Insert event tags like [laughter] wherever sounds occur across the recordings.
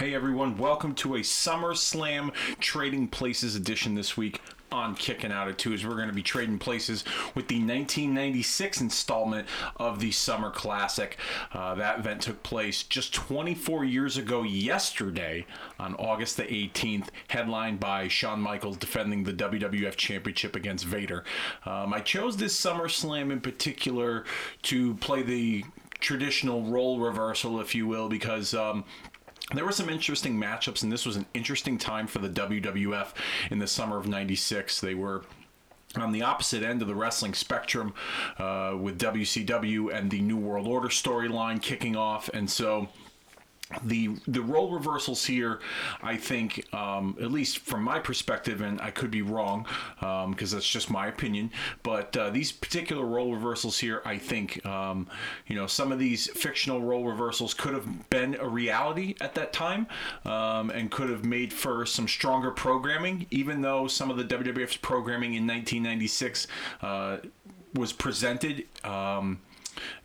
Hey everyone, welcome to a SummerSlam Trading Places edition this week on Kicking Out at Twos. We're going to be trading places with the 1996 installment of the Summer Classic. Uh, that event took place just 24 years ago yesterday on August the 18th, headlined by Shawn Michaels defending the WWF Championship against Vader. Um, I chose this SummerSlam in particular to play the traditional role reversal, if you will, because um, there were some interesting matchups, and this was an interesting time for the WWF in the summer of '96. They were on the opposite end of the wrestling spectrum uh, with WCW and the New World Order storyline kicking off, and so the the role reversals here, I think, um, at least from my perspective, and I could be wrong because um, that's just my opinion. But uh, these particular role reversals here, I think, um, you know, some of these fictional role reversals could have been a reality at that time, um, and could have made for some stronger programming. Even though some of the WWF's programming in 1996 uh, was presented um,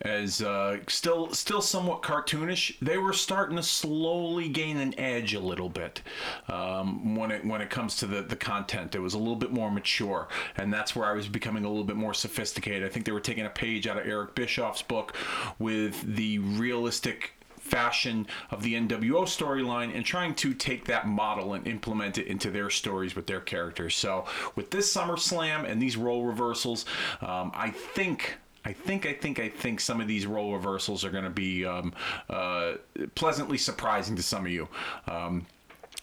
as uh, still still somewhat cartoonish. They were starting to slowly gain an edge a little bit um, when it when it comes to the the content. It was a little bit more mature, and that's where I was becoming a little bit more sophisticated. I think they were taking a page out of Eric Bischoff's book with the realistic fashion of the NWO storyline and trying to take that model and implement it into their stories with their characters. So, with this SummerSlam and these role reversals, um, I think I think, I think, I think some of these role reversals are going to be um, uh, pleasantly surprising to some of you. Um,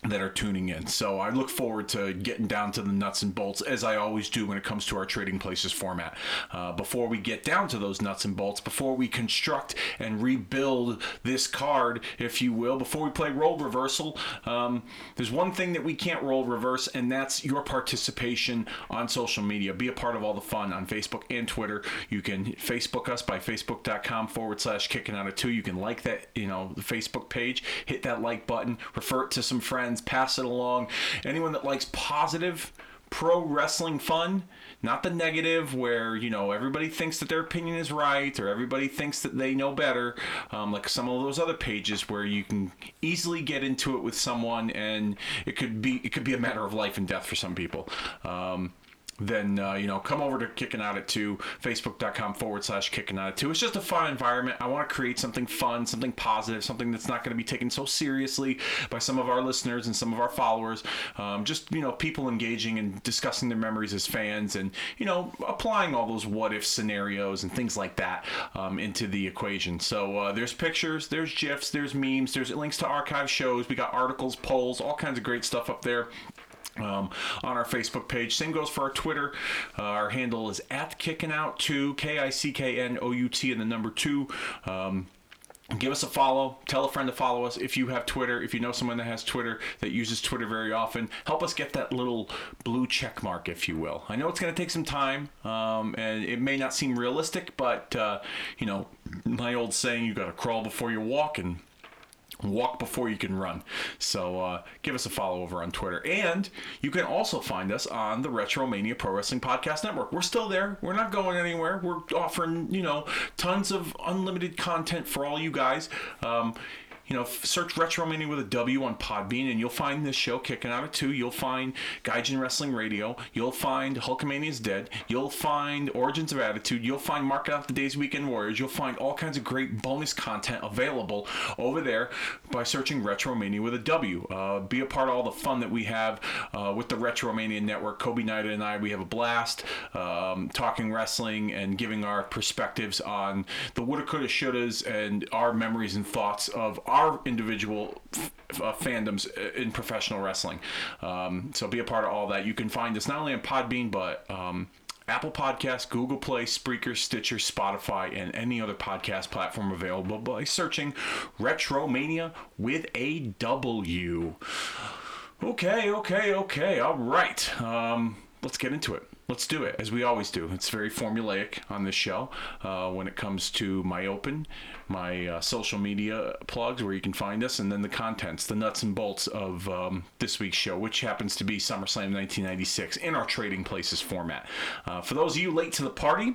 that are tuning in. So I look forward to getting down to the nuts and bolts as I always do when it comes to our trading places format. Uh, before we get down to those nuts and bolts, before we construct and rebuild this card, if you will, before we play role reversal, um, there's one thing that we can't roll reverse, and that's your participation on social media. Be a part of all the fun on Facebook and Twitter. You can Facebook us by facebook.com forward slash kicking out of two. You can like that, you know, the Facebook page, hit that like button, refer it to some friends friends, pass it along. Anyone that likes positive pro wrestling fun, not the negative where, you know, everybody thinks that their opinion is right or everybody thinks that they know better, um, like some of those other pages where you can easily get into it with someone and it could be it could be a matter of life and death for some people. Um, then uh, you know come over to kicking out at two facebook.com forward slash kicking out at two. It's just a fun environment. I want to create something fun something positive something that's not going to be taken so seriously by some of our listeners and some of our followers. Um, just you know people engaging and discussing their memories as fans and you know applying all those what if scenarios and things like that um, into the equation. So uh, there's pictures there's gifs there's memes there's links to archive shows. We got articles polls all kinds of great stuff up there um, on our Facebook page. Same goes for our Twitter. Uh, our handle is at kicking out two K I C K N O U T and the number two. Um, give us a follow tell a friend to follow us if you have twitter if you know someone that has twitter that uses twitter very often help us get that little blue check mark if you will i know it's going to take some time um, and it may not seem realistic but uh, you know my old saying you got to crawl before you walk and walk before you can run. So uh, give us a follow over on Twitter. And you can also find us on the Retromania Pro Wrestling Podcast Network. We're still there. We're not going anywhere. We're offering, you know, tons of unlimited content for all you guys. Um, you know, search Retromania with a W on Podbean, and you'll find this show kicking out at two. You'll find Gaijin Wrestling Radio. You'll find Hulkamania's Dead. You'll find Origins of Attitude. You'll find Mark Out the Days Weekend Warriors. You'll find all kinds of great bonus content available over there by searching Retromania with a W. Uh, be a part of all the fun that we have uh, with the Retromania Network. Kobe Knight and I, we have a blast um, talking wrestling and giving our perspectives on the woulda, coulda, shouldas and our memories and thoughts of our our individual uh, fandoms in professional wrestling. Um, so be a part of all that. You can find us not only on Podbean, but um, Apple Podcasts, Google Play, Spreaker, Stitcher, Spotify, and any other podcast platform available by searching Retromania with a W. Okay, okay, okay. All right. Um, let's get into it let's do it as we always do. It's very formulaic on this show uh, when it comes to my open, my uh, social media plugs where you can find us, and then the contents, the nuts and bolts of um, this week's show, which happens to be SummerSlam 1996 in our Trading Places format. Uh, for those of you late to the party,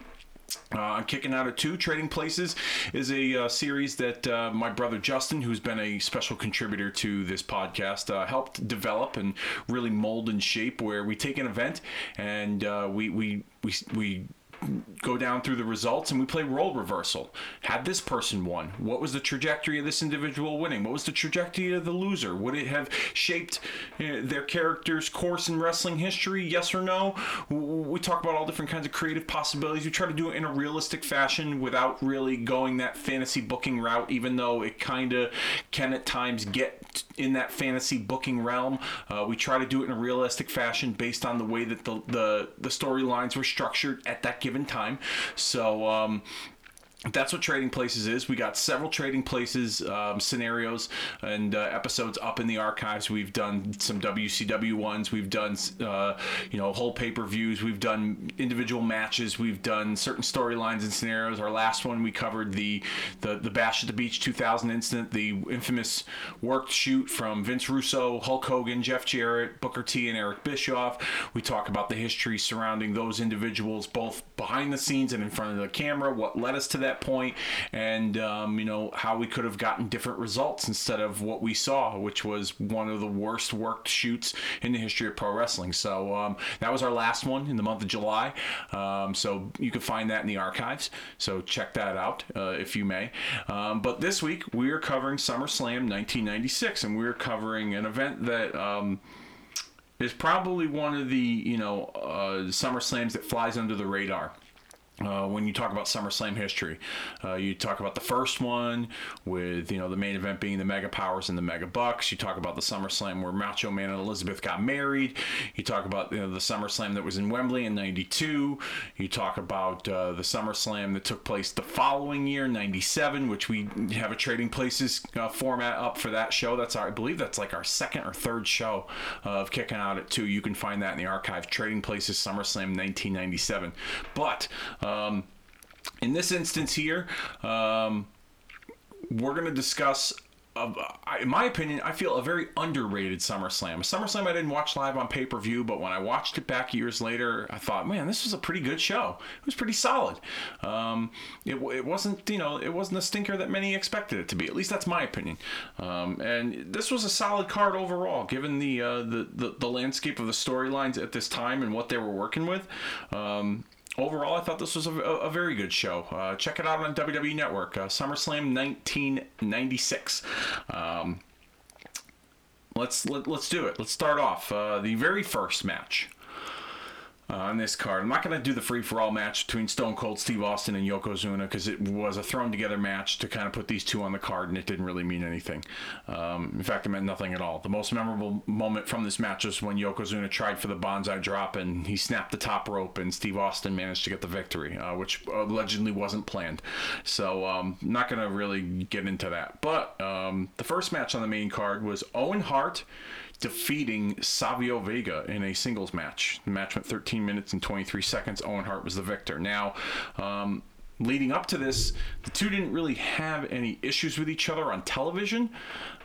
Uh, I'm Kicking Out at Two Trading Places is a uh, series that uh, my brother Justin, who's been a special contributor to this podcast, uh, helped develop and really mold and shape. Where we take an event and uh, we we we we go down through the results and we play role reversal. Had this person won? What was the trajectory of this individual winning? What was the trajectory of the loser? Would it have shaped uh, their character's course in wrestling history? Yes or no? We talk about all different kinds of creative possibilities. We try to do it in a realistic fashion without really going that fantasy booking route, even though it kind of can at times get in that fantasy booking realm. Uh, we try to do it in a realistic fashion based on the way that the the, the storylines were structured at that given time. So um, that's what trading places is. We got several trading places um, scenarios and uh, episodes up in the archives. We've done some WCW ones. We've done uh, you know whole pay per views. We've done individual matches. We've done certain storylines and scenarios. Our last one we covered the the, the Bash at the Beach 2000 incident, the infamous worked shoot from Vince Russo, Hulk Hogan, Jeff Jarrett, Booker T, and Eric Bischoff. We talk about the history surrounding those individuals, both behind the scenes and in front of the camera. What led us to that point, and um, you know how we could have gotten different results instead of what we saw, which was one of the worst worked shoots in the history of pro wrestling. So um, that was our last one in the month of July. Um, so you can find that in the archives. So check that out uh, if you may. Um, but this week we are covering SummerSlam 1996, and we're covering an event that um, is probably one of the you know uh, Summer Slams that flies under the radar. Uh, when you talk about SummerSlam history, uh, you talk about the first one with you know the main event being the Mega Powers and the Mega Bucks. You talk about the SummerSlam where Macho Man and Elizabeth got married. You talk about you know, the SummerSlam that was in Wembley in '92. You talk about uh, the SummerSlam that took place the following year, '97, which we have a Trading Places uh, format up for that show. That's our, I believe that's like our second or third show of kicking out at two. You can find that in the archive. Trading Places SummerSlam 1997, but um, in this instance here, um, we're going to discuss. In my opinion, I feel a very underrated SummerSlam. SummerSlam I didn't watch live on pay per view, but when I watched it back years later, I thought, man, this was a pretty good show. It was pretty solid. Um, it, it wasn't, you know, it wasn't a stinker that many expected it to be. At least that's my opinion. Um, and this was a solid card overall, given the uh, the, the, the landscape of the storylines at this time and what they were working with. Um, overall, I thought this was a, a very good show. Uh, check it out on WWE Network, uh, SummerSlam 1996. Um, let's let, us let us do it. Let's start off uh, the very first match uh, on this card. I'm not going to do the free for all match between Stone Cold Steve Austin and Yokozuna because it was a thrown together match to kind of put these two on the card, and it didn't really mean anything. Um, in fact, it meant nothing at all. The most memorable moment from this match was when Yokozuna tried for the Banzai drop and he snapped the top rope, and Steve Austin managed to get the victory, uh, which allegedly wasn't planned. So, um, not going to really get into that. But um, the first match on the main card was Owen Hart defeating Savio Vega in a singles match. The match went 13 minutes and 23 seconds. Owen Hart was the victor. Now, um, leading up to this, the two didn't really have any issues with each other on television.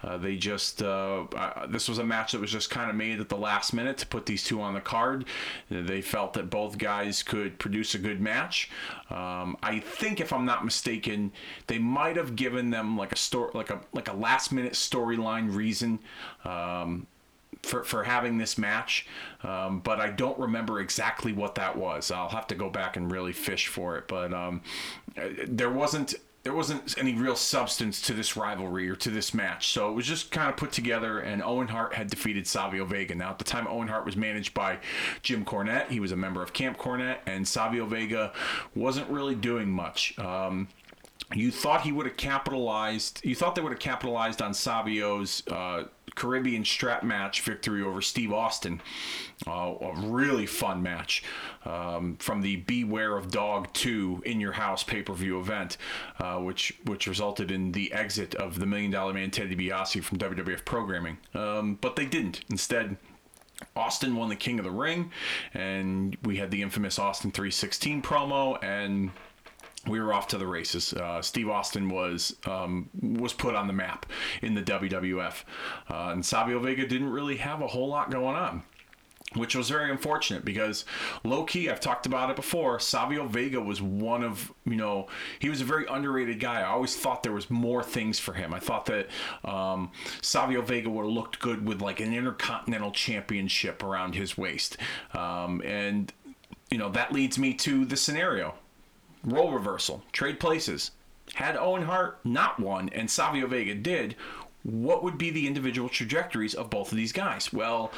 Uh, they just, uh, uh, this was a match that was just kind of made at the last minute to put these two on the card. They felt that both guys could produce a good match. Um, I think, if I'm not mistaken, they might have given them like a story, like a like a last minute storyline reason. Um, for, for having this match, um, but I don't remember exactly what that was. I'll have to go back and really fish for it. But um, there wasn't there wasn't any real substance to this rivalry or to this match. So it was just kind of put together, and Owen Hart had defeated Savio Vega. Now, at the time, Owen Hart was managed by Jim Cornette. He was a member of Camp Cornette, and Savio Vega wasn't really doing much. Um, you thought he would have capitalized. You thought they would have capitalized on Savio's uh, Caribbean strap match victory over Steve Austin. Uh, a really fun match um, from the Beware of Dog 2 in your house pay per view event, uh, which which resulted in the exit of the Million Dollar Man Ted DiBiase from WWF programming. Um, but they didn't. Instead, Austin won the King of the Ring, and we had the infamous Austin 316 promo, and we were off to the races. Uh, Steve Austin was um, was put on the map in the WWF, uh, and Savio Vega didn't really have a whole lot going on. which was very unfortunate because low key, I've talked about it before. Savio Vega was one of, you know, he was a very underrated guy. I always thought there was more things for him. I thought that um, Savio Vega would have looked good with like an intercontinental championship around his waist. Um, and, you know, that leads me to the scenario role reversal, trade places. Had Owen Hart not won and Savio Vega did, what would be the individual trajectories of both of these guys? Well,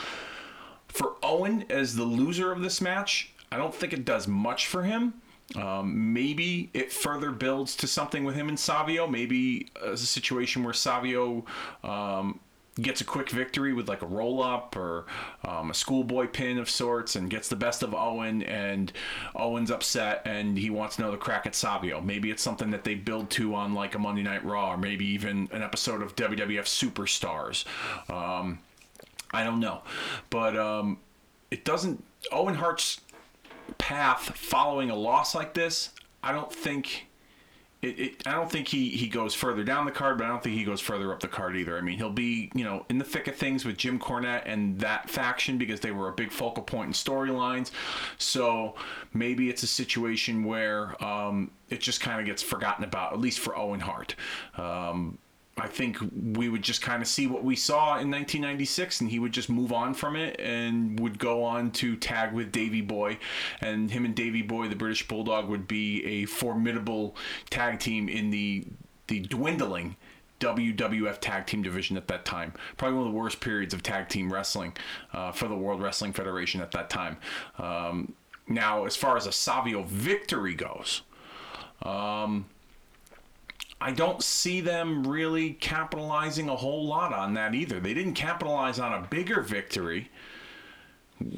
for Owen as the loser of this match, I don't think it does much for him. Um, maybe it further builds to something with him and Savio. Maybe as a situation where Savio um, gets a quick victory with like a roll up or um, a schoolboy pin of sorts and gets the best of Owen and Owen's upset and he wants another crack at Savio. Maybe it's something that they build to on like a Monday Night Raw or maybe even an episode of WWF Superstars. Um, I don't know, but um, it doesn't. Owen Hart's path following a loss like this, I don't think. It, it, I don't think he, he goes further down the card, but I don't think he goes further up the card either. I mean, he'll be, you know, in the thick of things with Jim Cornette and that faction because they were a big focal point in storylines. So maybe it's a situation where um, it just kind of gets forgotten about, at least for Owen Hart. Um, I think we would just kind of see what we saw in 1996, and he would just move on from it and would go on to tag with Davy Boy, and him and Davy Boy, the British Bulldog, would be a formidable tag team in the the dwindling WWF tag team division at that time. Probably one of the worst periods of tag team wrestling uh, for the World Wrestling Federation at that time. Um, now, as far as a Savio victory goes. Um, I don't see them really capitalizing a whole lot on that either. They didn't capitalize on a bigger victory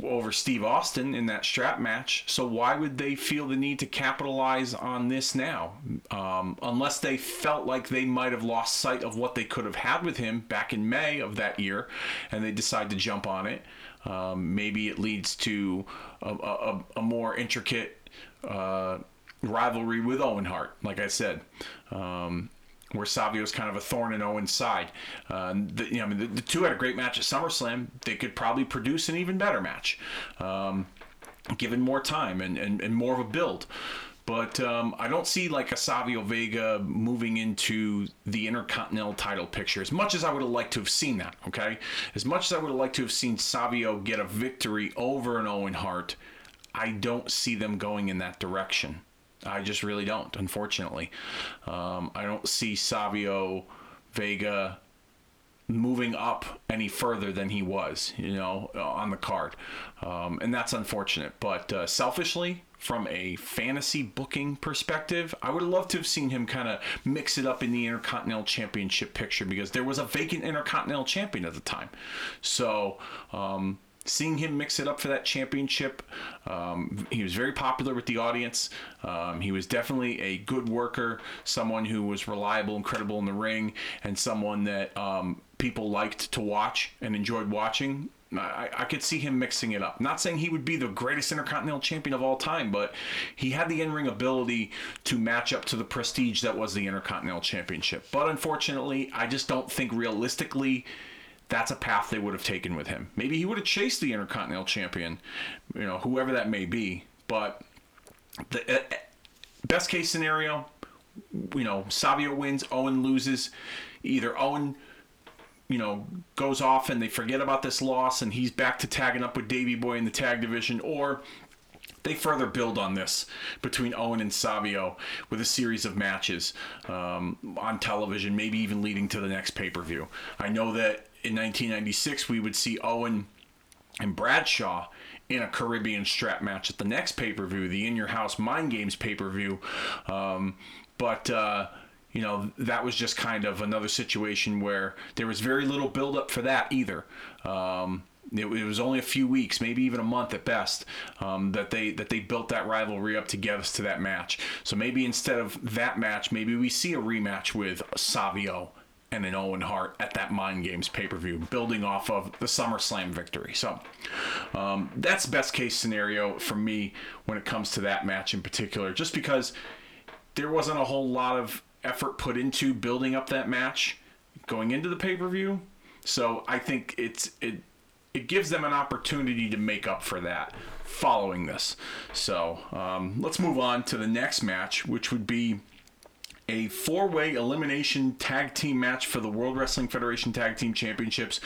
over Steve Austin in that strap match. So why would they feel the need to capitalize on this now? Um, unless they felt like they might have lost sight of what they could have had with him back in May of that year, and they decide to jump on it. Um, maybe it leads to a, a, a more intricate. Uh, rivalry with Owen Hart, like I said. Um, where Savio's kind of a thorn in Owen's side. Uh, the, you know, I mean, the, the, two had a great match at SummerSlam. They could probably produce an even better match, um, given more time and, and, and more of a build. But um, I don't see like a Savio Vega moving into the Intercontinental title picture as much as I would have liked to have seen that. Okay, as much as I would have liked to have seen Savio get a victory over an Owen Hart, I don't see them going in that direction. I just really don't, unfortunately. Um, I don't see Savio Vega moving up any further than he was, you know, on the card. Um, and that's unfortunate. But uh, selfishly, from a fantasy booking perspective, I would loved to have seen him kind of mix it up in the Intercontinental Championship picture because there was a vacant Intercontinental Champion at the time. So, um, seeing him mix it up for that championship. Um, he was very popular with the audience. Um, he was definitely a good worker, someone who was reliable and credible in the ring, and someone that um, people liked to watch and enjoyed watching. I, I, could see him mixing it up. Not saying he would be the greatest Intercontinental Champion of all time, but he had the in ring ability to match up to the prestige that was the Intercontinental Championship. But unfortunately, I just don't think realistically that's a path they would have taken with him. Maybe he would have chased the Intercontinental Champion, you know, whoever that may be. But the uh, best case scenario, you know, Savio wins, Owen loses. Either Owen, you know, goes off and they forget about this loss and he's back to tagging up with Davy Boy in the tag division, or they further build on this between Owen and Savio with a series of matches um, on television, maybe even leading to the next pay per view. I know that in 1996, we would see Owen and Bradshaw in a Caribbean strap match at the next pay per view, the In Your House Mind Games pay per view. Um, but, uh, you know, that was just kind of another situation where there was very little build up for that either. Um, it, it, was only a few weeks, maybe even a month at best, um, that they that they built that rivalry up to get us to that match. So maybe instead of that match, maybe we see a rematch with Savio and an Owen Hart at that Mind Games pay per view, building off of the SummerSlam victory. So um, that's best case scenario for me when it comes to that match in particular, just because there wasn't a whole lot of effort put into building up that match going into the pay per view. So I think it's it it gives them an opportunity to make up for that following this. So um, let's move on to the next match, which would be a four-way elimination tag team match for the World Wrestling Federation Tag Team Championships,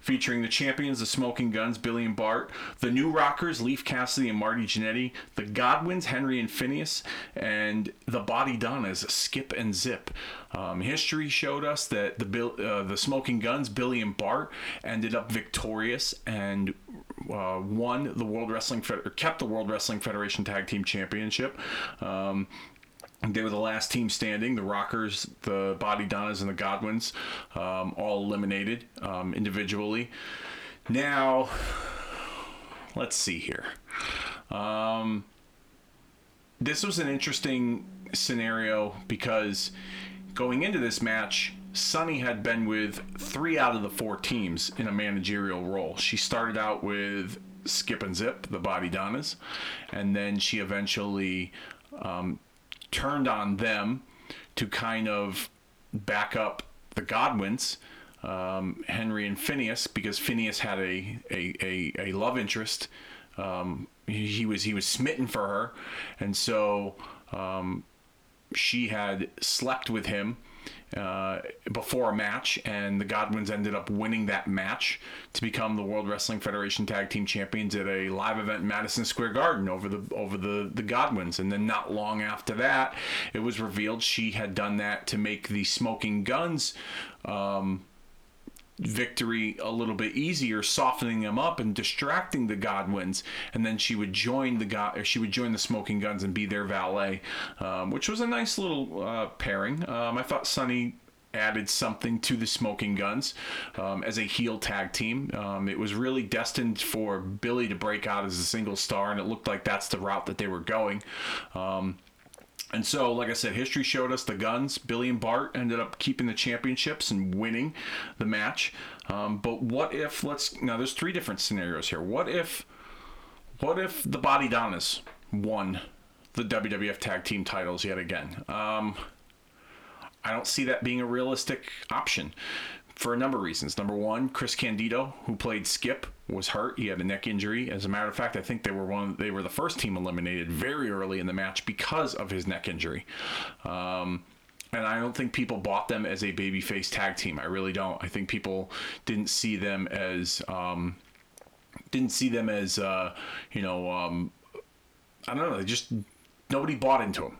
featuring the champions, the Smoking Guns, Billy and Bart, the New Rockers, Leif Cassidy and Marty Jannetty, the Godwins, Henry and Phineas, and the Body Donnas, Skip and Zip. Um, history showed us that the Bill, uh, the Smoking Guns, Billy and Bart, ended up victorious and uh, won the World Wrestling Fed- kept the World Wrestling Federation Tag Team Championship. Um, they were the last team standing. The Rockers, the Body Donnas, and the Godwins um, all eliminated um, individually. Now, let's see here. Um, this was an interesting scenario because going into this match, Sunny had been with three out of the four teams in a managerial role. She started out with Skip and Zip, the Body Donnas, and then she eventually um, turned on them to kind of back up the Godwins, um, Henry and Phineas, because Phineas had a a, a, a love interest. Um, he, was he was smitten for her, and so um, she had slept with him uh, before a match, and the Godwins ended up winning that match to become the World Wrestling Federation Tag Team Champions at a live event in Madison Square Garden over the over the the Godwins. And then not long after that, it was revealed she had done that to make the Smoking Guns. Um, victory a little bit easier, softening them up and distracting the Godwins, and then she would join the God, she would join the Smoking Guns and be their valet, um, which was a nice little uh, pairing. Um, I thought Sunny added something to the Smoking Guns um, as a heel tag team. Um, it was really destined for Billy to break out as a single star, and it looked like that's the route that they were going. Um, and so, like I said, history showed us the guns. Billy and Bart ended up keeping the championships and winning the match. Um, but what if let's now? There's three different scenarios here. What if, what if the Body Donnas won the WWF Tag Team titles yet again? Um, I don't see that being a realistic option for a number of reasons. Number one, Chris Candido, who played Skip, was hurt. He had a neck injury. As a matter of fact, I think they were one. They were the first team eliminated very early in the match because of his neck injury. Um, and I don't think people bought them as a babyface tag team. I really don't. I think people didn't see them as um, didn't see them as uh, you know um, I don't know. They just nobody bought into them.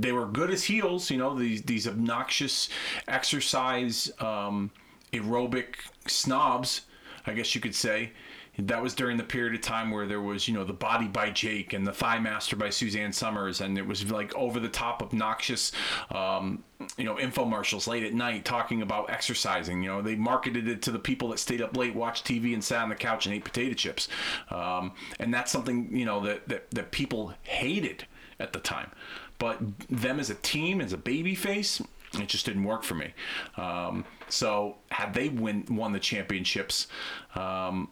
They were good as heels, you know. These these obnoxious exercise um, aerobic snobs I guess you could say. That was during the period of time where there was, you know, the body by Jake and the thigh master by Suzanne Somers, and it was like over the top, obnoxious, um, you know, infomercials late at night talking about exercising. You know, they marketed it to the people that stayed up late, watched TV, and sat on the couch and ate potato chips. Um, and that's something, you know, that, that, that people hated at the time. But them as a team, as a baby face, it just didn't work for me. Um, so had they win won the championships, um,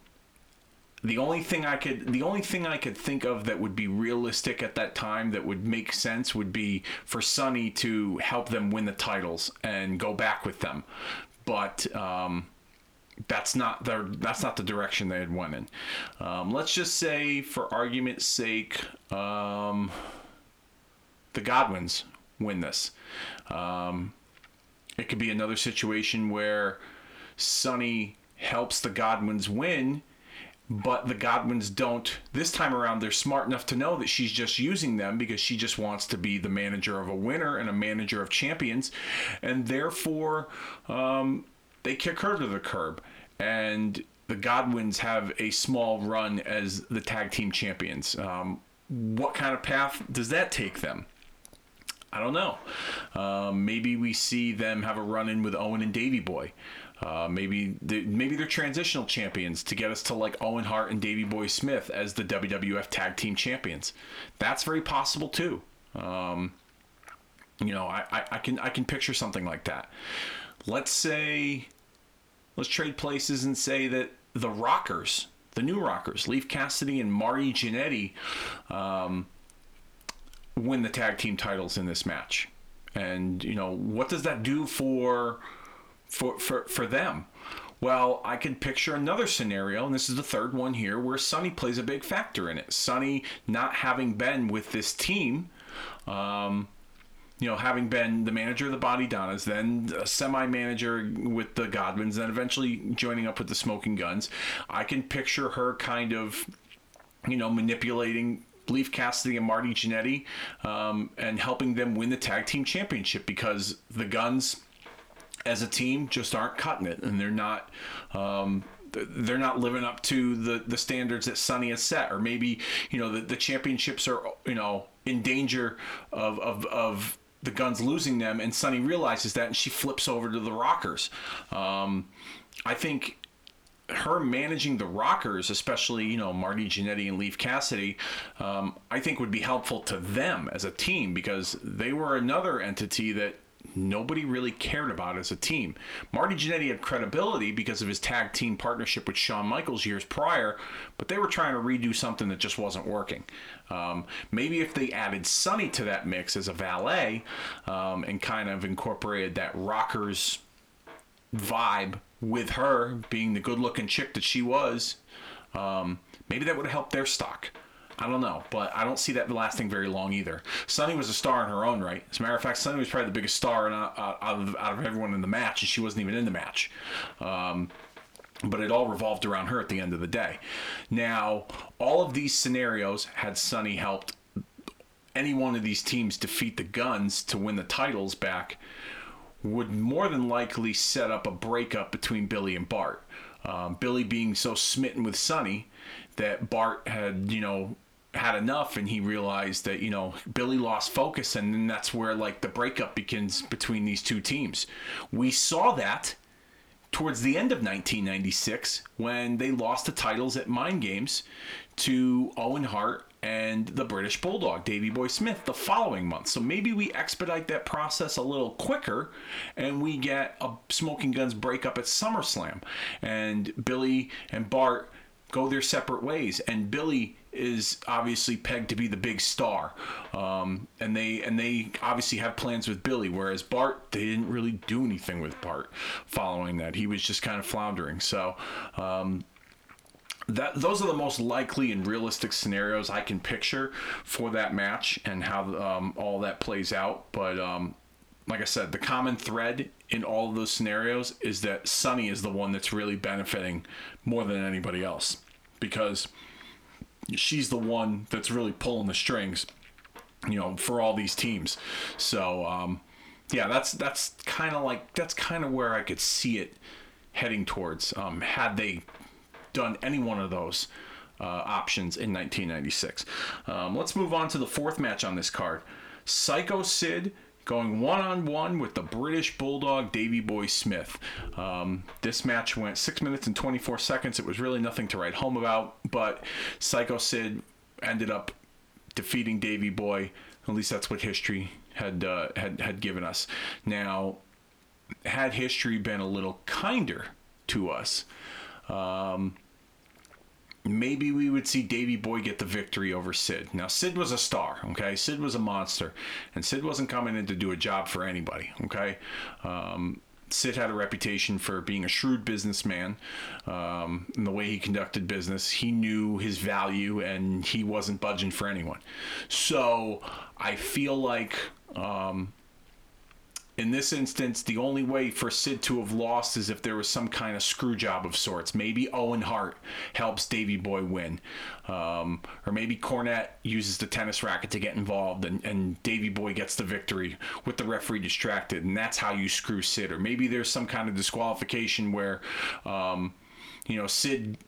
the only thing I could the only thing I could think of that would be realistic at that time that would make sense would be for Sunny to help them win the titles and go back with them, but. Um, that's not the that's not the direction they had went in. Um, let's just say, for argument's sake, um, the Godwins win this. Um, it could be another situation where Sunny helps the Godwins win, but the Godwins don't. This time around, they're smart enough to know that she's just using them because she just wants to be the manager of a winner and a manager of champions, and therefore um, they kick her to the curb. And the Godwins have a small run as the tag team champions. Um, what kind of path does that take them? I don't know. Um, maybe we see them have a run in with Owen and Davy Boy. Uh, maybe they, maybe they're transitional champions to get us to like Owen Hart and Davy Boy Smith as the WWF Tag Team Champions. That's very possible too. Um, you know, I, I, I can I can picture something like that. Let's say, let's trade places and say that the Rockers, the new Rockers, Leif Cassidy and Marty Jannetty, um, win the tag team titles in this match. And you know, what does that do for for for for them? Well, I can picture another scenario, and this is the third one here, where Sunny plays a big factor in it. Sunny not having been with this team, um, you know, having been the manager of the Body Donnas, then a semi manager with the Godwins, then eventually joining up with the Smoking Guns, I can picture her kind of, you know, manipulating Leif Cassidy and Marty Jannetty um, and helping them win the tag team championship because the Guns as a team just aren't cutting it and they're not um, they're not living up to the the standards that Sunny has set or maybe you know the, the championships are you know in danger of of, of the guns losing them and Sunny realizes that and she flips over to the rockers. Um, I think her managing the rockers, especially you know Marty Jannetty and Leif Cassidy, um, I think would be helpful to them as a team because they were another entity that nobody really cared about as a team. Marty Jannetty had credibility because of his tag team partnership with Shawn Michaels years prior, but they were trying to redo something that just wasn't working. Um, maybe if they added Sunny to that mix as a valet um, and kind of incorporated that rockers vibe with her being the good looking chick that she was, um, maybe that would have helped their stock. I don't know, but I don't see that lasting very long either. Sunny was a star in her own right. As a matter of fact, Sunny was probably the biggest star in, uh, out, of, out of everyone in the match, and she wasn't even in the match. Um, but it all revolved around her at the end of the day. Now, all of these scenarios had Sunny helped any one of these teams defeat the Guns to win the titles back would more than likely set up a breakup between Billy and Bart. Um, Billy being so smitten with Sunny that Bart had, you know, had enough and he realized that, you know, Billy lost focus and then that's where like the breakup begins between these two teams. We saw that towards the end of 1996 when they lost the titles at Mind Games to Owen Hart and the British Bulldog, Davy Boy Smith, the following month. So maybe we expedite that process a little quicker and we get a Smoking Guns breakup at SummerSlam. And Billy and Bart go their separate ways. And Billy is obviously pegged to be the big star, um, and they and they obviously have plans with Billy. Whereas Bart, they didn't really do anything with Bart following that. He was just kind of floundering. So. Um, that those are the most likely and realistic scenarios I can picture for that match and how um, all that plays out. But um, like I said, the common thread in all of those scenarios is that Sunny is the one that's really benefiting more than anybody else because she's the one that's really pulling the strings, you know, for all these teams. So um, yeah, that's that's kind of like that's kind of where I could see it heading towards. Um, had they done any one of those uh, options in 1996. Um, let's move on to the fourth match on this card. Psycho Sid going one on one with the British Bulldog Davy Boy Smith. Um, this match went six minutes and 24 seconds. It was really nothing to write home about, but Psycho Sid ended up defeating Davy Boy. At least that's what history had uh, had had given us. Now, had history been a little kinder to us, um, maybe we would see Davy Boy get the victory over Sid. Now, Sid was a star, okay? Sid was a monster, and Sid wasn't coming in to do a job for anybody, okay? Um, Sid had a reputation for being a shrewd businessman. Um, the way he conducted business, he knew his value and he wasn't budging for anyone. So I feel like um, in this instance, the only way for Sid to have lost is if there was some kind of screw job of sorts. Maybe Owen Hart helps Davy Boy win. Um, or maybe Cornette uses the tennis racket to get involved and, and Davy Boy gets the victory with the referee distracted. And that's how you screw Sid. Or maybe there's some kind of disqualification where, um, you know, Sid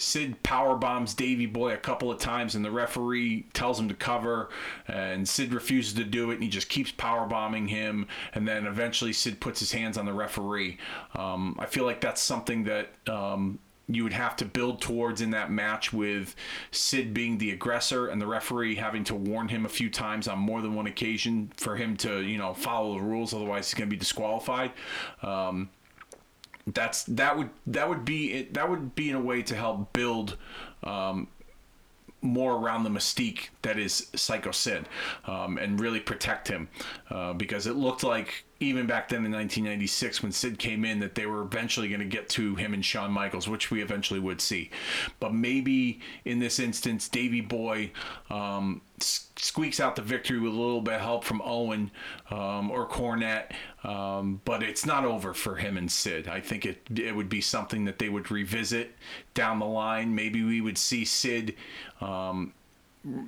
Sid power bombs Davy Boy a couple of times, and the referee tells him to cover, and Sid refuses to do it, and he just keeps power bombing him, and then eventually Sid puts his hands on the referee. Um, I feel like that's something that. Um, you would have to build towards in that match with Sid being the aggressor and the referee having to warn him a few times on more than one occasion for him to, you know, follow the rules. Otherwise, he's going to be disqualified. Um, that's that would that would be it, that would be in a way to help build um, more around the mystique that is Psycho Sid um, and really protect him uh, because it looked like even back then in 1996 when Sid came in that they were eventually going to get to him and Shawn Michaels, which we eventually would see. But maybe in this instance, Davey Boy um, squeaks out the victory with a little bit of help from Owen um, or Cornette. Um, but it's not over for him and Sid. I think it it would be something that they would revisit down the line. Maybe we would see Sid um,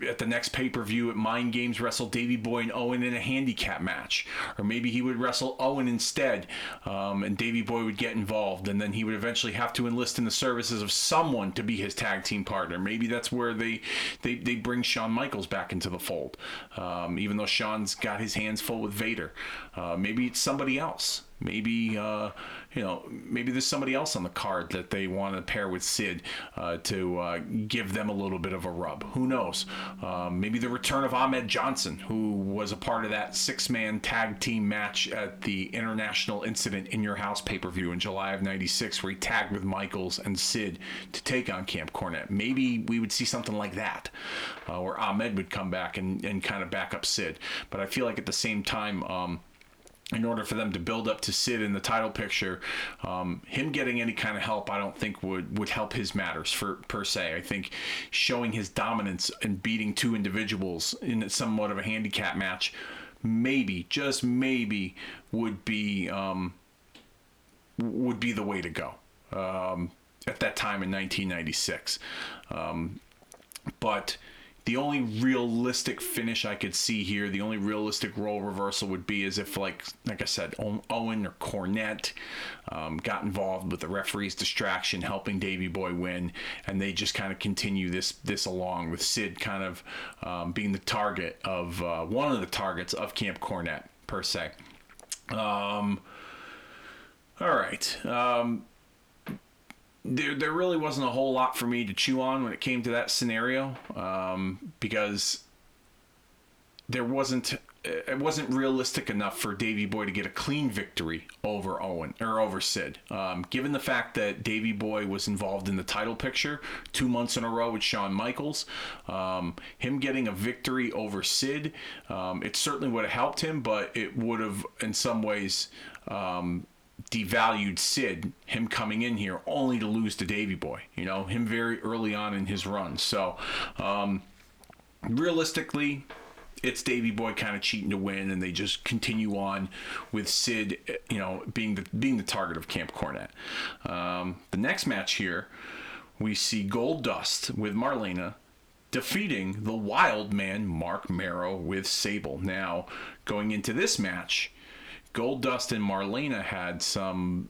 at the next pay per view at Mind Games wrestle Davey Boy and Owen in a handicap match, or maybe he would wrestle Owen instead, um, and Davey Boy would get involved, and then he would eventually have to enlist in the services of someone to be his tag team partner. Maybe that's where they they, they bring Shawn Michaels back into the fold, um, even though Shawn's got his hands full with Vader. Uh, maybe it's somebody else. Maybe uh, you know, maybe there's somebody else on the card that they want to pair with Sid uh, to uh, give them a little bit of a rub. Who knows? Um, maybe the return of Ahmed Johnson, who was a part of that six-man tag team match at the International Incident in Your House pay-per-view in July of '96, where he tagged with Michaels and Sid to take on Camp Cornette. Maybe we would see something like that, uh, where Ahmed would come back and, and kind of back up Sid. But I feel like at the same time. Um, in order for them to build up to sit in the title picture, um, him getting any kind of help, I don't think would would help his matters for per se. I think showing his dominance and beating two individuals in somewhat of a handicap match, maybe just maybe would be um, would be the way to go um, at that time in 1996. Um, but the only realistic finish I could see here, the only realistic role reversal would be as if, like, like I said, Owen or Cornette um, got involved with the referee's distraction, helping Davey Boy win, and they just kind of continue this this along with Sid kind of um, being the target of uh, one of the targets of Camp Cornette per se. Um, all right. Um, there, there really wasn't a whole lot for me to chew on when it came to that scenario um, because there wasn't it wasn't realistic enough for Davy Boy to get a clean victory over Owen or over Sid. Um, given the fact that Davy Boy was involved in the title picture two months in a row with Shawn Michaels, um, him getting a victory over Sid, um, it certainly would have helped him, but it would have, in some ways, um, devalued Sid, him coming in here only to lose to Davy Boy, you know, him very early on in his run. So, um, realistically, it's Davy Boy kind of cheating to win, and they just continue on with Sid, you know, being the being the target of Camp Cornette. Um, the next match here, we see Goldust with Marlena defeating the Wild Man Marc Mero with Sable. Now, going into this match, Goldust and Marlena had some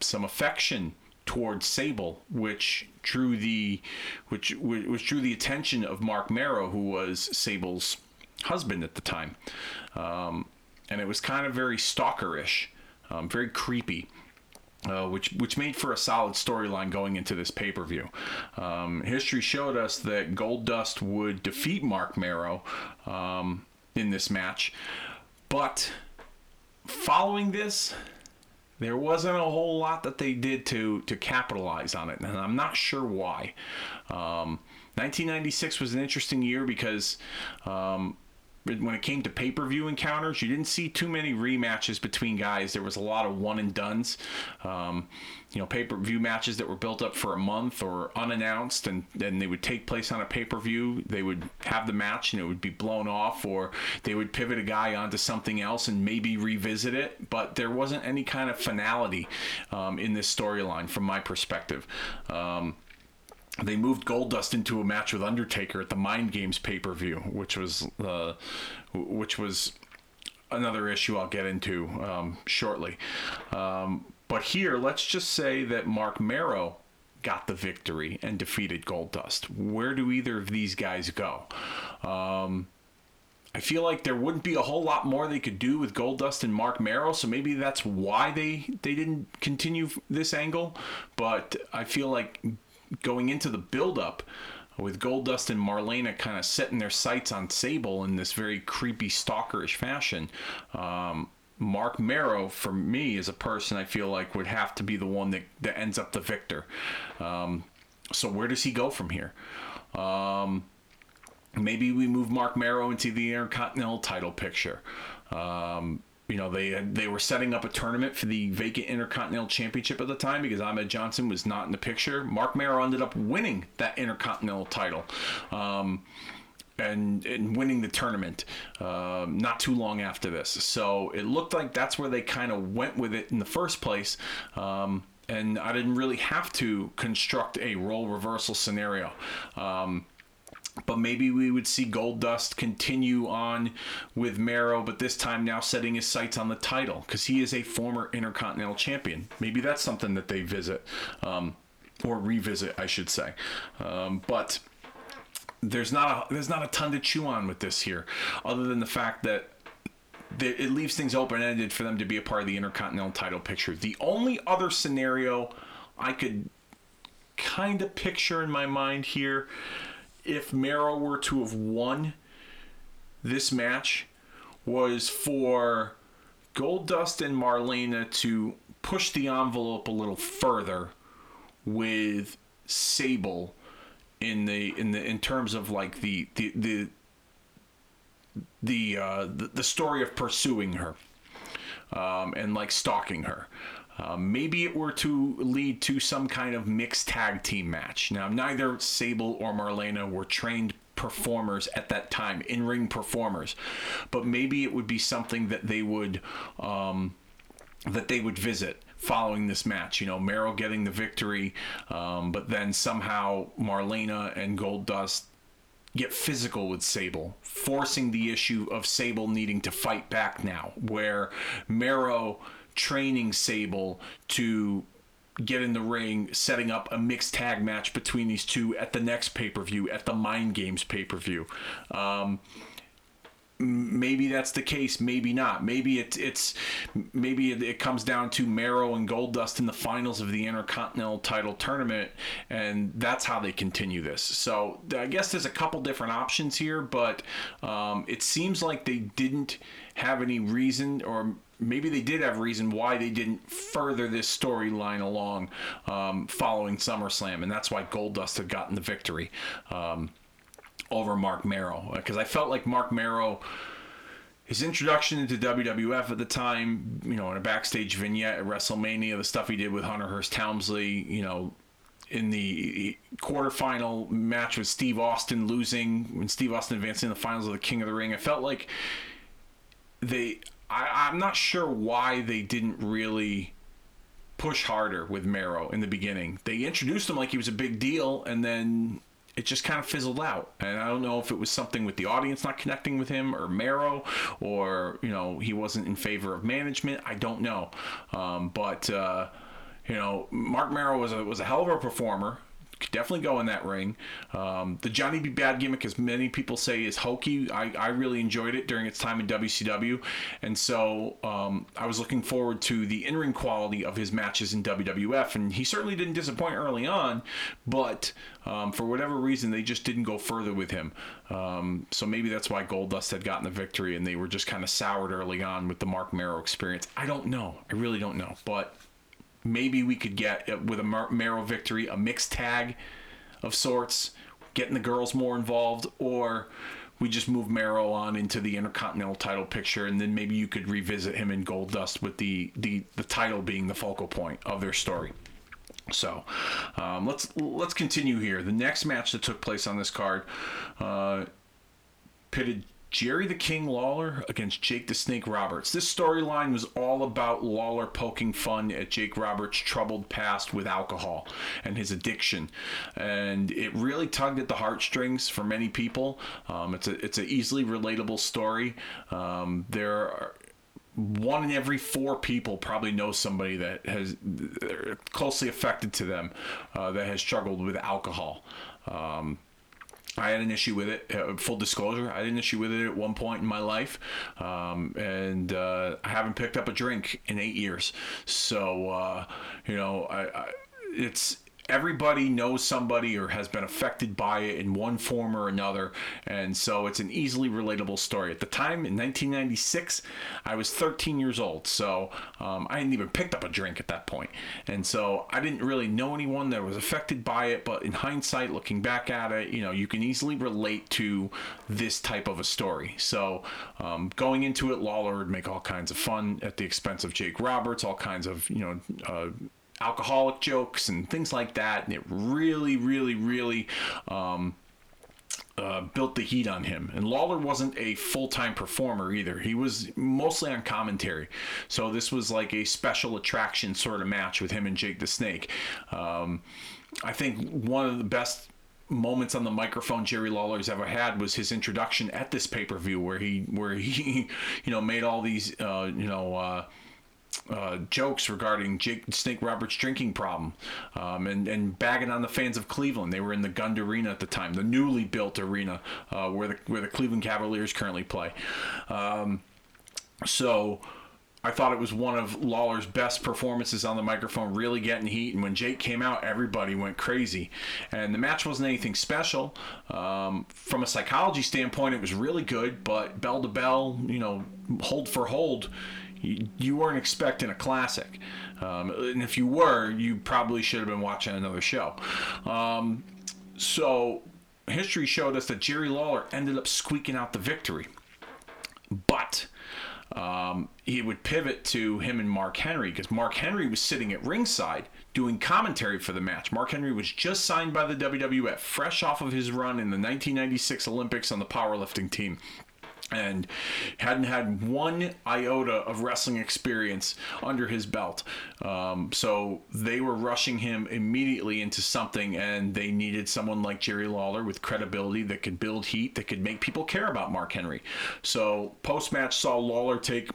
some affection towards Sable, which drew the which which drew the attention of Marc Mero, who was Sable's husband at the time, um, and it was kind of very stalkerish, um, very creepy. Uh, which which made for a solid storyline going into this pay per view. Um, history showed us that Goldust would defeat Marc Mero um, in this match, but following this, there wasn't a whole lot that they did to to capitalize on it, and I'm not sure why. Um, 1996 was an interesting year because um, when it came to pay per view encounters, you didn't see too many rematches between guys. There was a lot of one and duns. Um, you know, pay per view matches that were built up for a month or unannounced, and then they would take place on a pay per view. They would have the match and it would be blown off, or they would pivot a guy onto something else and maybe revisit it. But there wasn't any kind of finality um, in this storyline from my perspective. Um, they moved Goldust into a match with Undertaker at the Mind Games pay per view, which was uh, which was another issue I'll get into um, shortly. Um, but here, let's just say that Marc Mero got the victory and defeated Goldust. Where do either of these guys go? Um, I feel like there wouldn't be a whole lot more they could do with Goldust and Marc Mero, so maybe that's why they they didn't continue this angle. But I feel like going into the buildup with Goldust and Marlena kind of setting their sights on Sable in this very creepy stalkerish fashion. Um, Marc Mero, for me as a person, I feel like would have to be the one that, that ends up the victor. Um, so where does he go from here? Um, maybe we move Marc Mero into the Intercontinental title picture. Um, you know they they were setting up a tournament for the vacant Intercontinental Championship at the time because Ahmed Johnson was not in the picture. Marc Mero ended up winning that Intercontinental title. Um, and, and winning the tournament um, not too long after this. So it looked like that's where they kind of went with it in the first place. Um, and I didn't really have to construct a role reversal scenario. Um, but maybe we would see Goldust continue on with Mero, but this time now setting his sights on the title because he is a former Intercontinental Champion. Maybe that's something that they visit um, or revisit, I should say. Um, but there's not a there's not a ton to chew on with this here, other than the fact that it leaves things open ended for them to be a part of the Intercontinental title picture. The only other scenario I could kind of picture in my mind here, if Mero were to have won this match, was for Goldust and Marlena to push the envelope a little further with Sable in the in the in terms of like the the the the uh, the, the story of pursuing her um, and like stalking her. Um, maybe it were to lead to some kind of mixed tag team match. Now, neither Sable or Marlena were trained performers at that time, in ring performers, but maybe it would be something that they would um, that they would visit following this match. You know, Mero getting the victory, um, but then somehow Marlena and Goldust get physical with Sable, forcing the issue of Sable needing to fight back now, where Mero training Sable to get in the ring, setting up a mixed tag match between these two at the next pay per view, at the Mind Games pay per view. Um, maybe that's the case maybe not maybe it, it's maybe it, it, comes down to Mero and Goldust in the finals of the intercontinental title tournament and that's how they continue this so i guess there's a couple different options here but um, it seems like they didn't have any reason or maybe they did have reason why they didn't further this storyline along um, following SummerSlam, and that's why Goldust had gotten the victory. Um, over Marc Mero because I felt like Marc Mero his introduction into WWF at the time, you know, in a backstage vignette at WrestleMania, the stuff he did with Hunter Hearst Helmsley, you know, in the quarterfinal match with Steve Austin losing, when Steve Austin advancing in the finals of the King of the Ring, I felt like they, I, I'm not sure why they didn't really push harder with Mero in the beginning. They introduced him like he was a big deal, and then it just kind of fizzled out. And I don't know if it was something with the audience not connecting with him or Mero or, you know, he wasn't in favor of management. I don't know. Um, but, uh, you know, Marc Mero was a, was a hell of a performer could definitely go in that ring. Um, the Johnny B. Bad gimmick, as many people say, is hokey. I, I really enjoyed it during its time in WCW, and so um, I was looking forward to the in ring quality of his matches in WWF, and he certainly didn't disappoint early on, but um, for whatever reason, they just didn't go further with him. Um, so maybe that's why Goldust had gotten the victory, and they were just kind of soured early on with the Marc Mero experience. I don't know. I really don't know, but maybe we could get uh, with a Mero victory a mixed tag of sorts, getting the girls more involved, or we just move Mero on into the Intercontinental title picture, and then maybe you could revisit him in Goldust with the the the title being the focal point of their story. So um, let's let's continue here. The next match that took place on this card uh, pitted Jerry the King Lawler against Jake the Snake Roberts. This storyline was all about Lawler poking fun at Jake Roberts' troubled past with alcohol and his addiction, and it really tugged at the heartstrings for many people. Um, it's a it's an easily relatable story. Um, there are one in every four people probably knows somebody that has closely affected to them uh, that has struggled with alcohol. Um, I had an issue with it. Uh, full disclosure, I had an issue with it at one point in my life, um, and uh, I haven't picked up a drink in eight years. So, uh, you know, I, I, it's everybody knows somebody or has been affected by it in one form or another. And so it's an easily relatable story. At the time in 1996, I was 13 years old. So um, I hadn't even picked up a drink at that point. And so I didn't really know anyone that was affected by it. But in hindsight, looking back at it, you know, you can easily relate to this type of a story. So um, going into it, Lawler would make all kinds of fun at the expense of Jake Roberts, all kinds of, you know, uh, alcoholic jokes and things like that. And it really, really, really um, uh, built the heat on him. And Lawler wasn't a full time performer either. He was mostly on commentary. So this was like a special attraction sort of match with him and Jake the Snake. Um, I think one of the best moments on the microphone Jerry Lawler's ever had was his introduction at this pay per view, where he where he [laughs] you know made all these uh, you know. Uh, uh, jokes regarding Jake Snake Roberts' drinking problem um, and, and bagging on the fans of Cleveland. They were in the Gund Arena at the time, the newly built arena uh, where, the, where the Cleveland Cavaliers currently play. Um, so I thought it was one of Lawler's best performances on the microphone, really getting heat. And when Jake came out, everybody went crazy. And the match wasn't anything special. Um, from a psychology standpoint, it was really good, but bell to bell, you know, hold for hold, you, weren't expecting a classic. Um, and if you were, you probably should have been watching another show. Um, so history showed us that Jerry Lawler ended up squeaking out the victory. But um, he would pivot to him and Mark Henry because Mark Henry was sitting at ringside doing commentary for the match. Mark Henry was just signed by the WWF, fresh off of his run in the 1996 Olympics on the powerlifting team and hadn't had one iota of wrestling experience under his belt. Um, so they were rushing him immediately into something, and they needed someone like Jerry Lawler with credibility that could build heat, that could make people care about Mark Henry. So post match saw Lawler take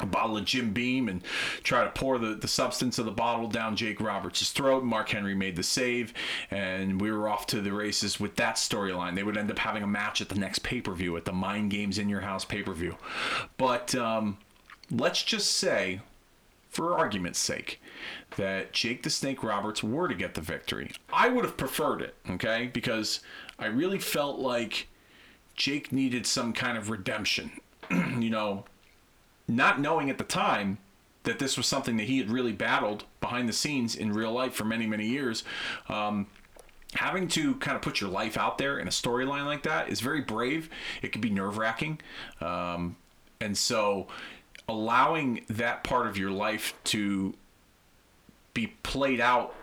a bottle of Jim Beam and try to pour the, the substance of the bottle down Jake Roberts' throat. Mark Henry made the save, and we were off to the races with that storyline. They would end up having a match at the next pay per view, at the Mind Games in Your House pay per view. But um, let's just say, for argument's sake, that Jake the Snake Roberts were to get the victory. I would have preferred it, okay? Because I really felt like Jake needed some kind of redemption. [clears throat] you know, not knowing at the time that this was something that he had really battled behind the scenes in real life for many, many years. Um, having to kind of put your life out there in a storyline like that is very brave. It can be nerve wracking. Um, and so allowing that part of your life to be played out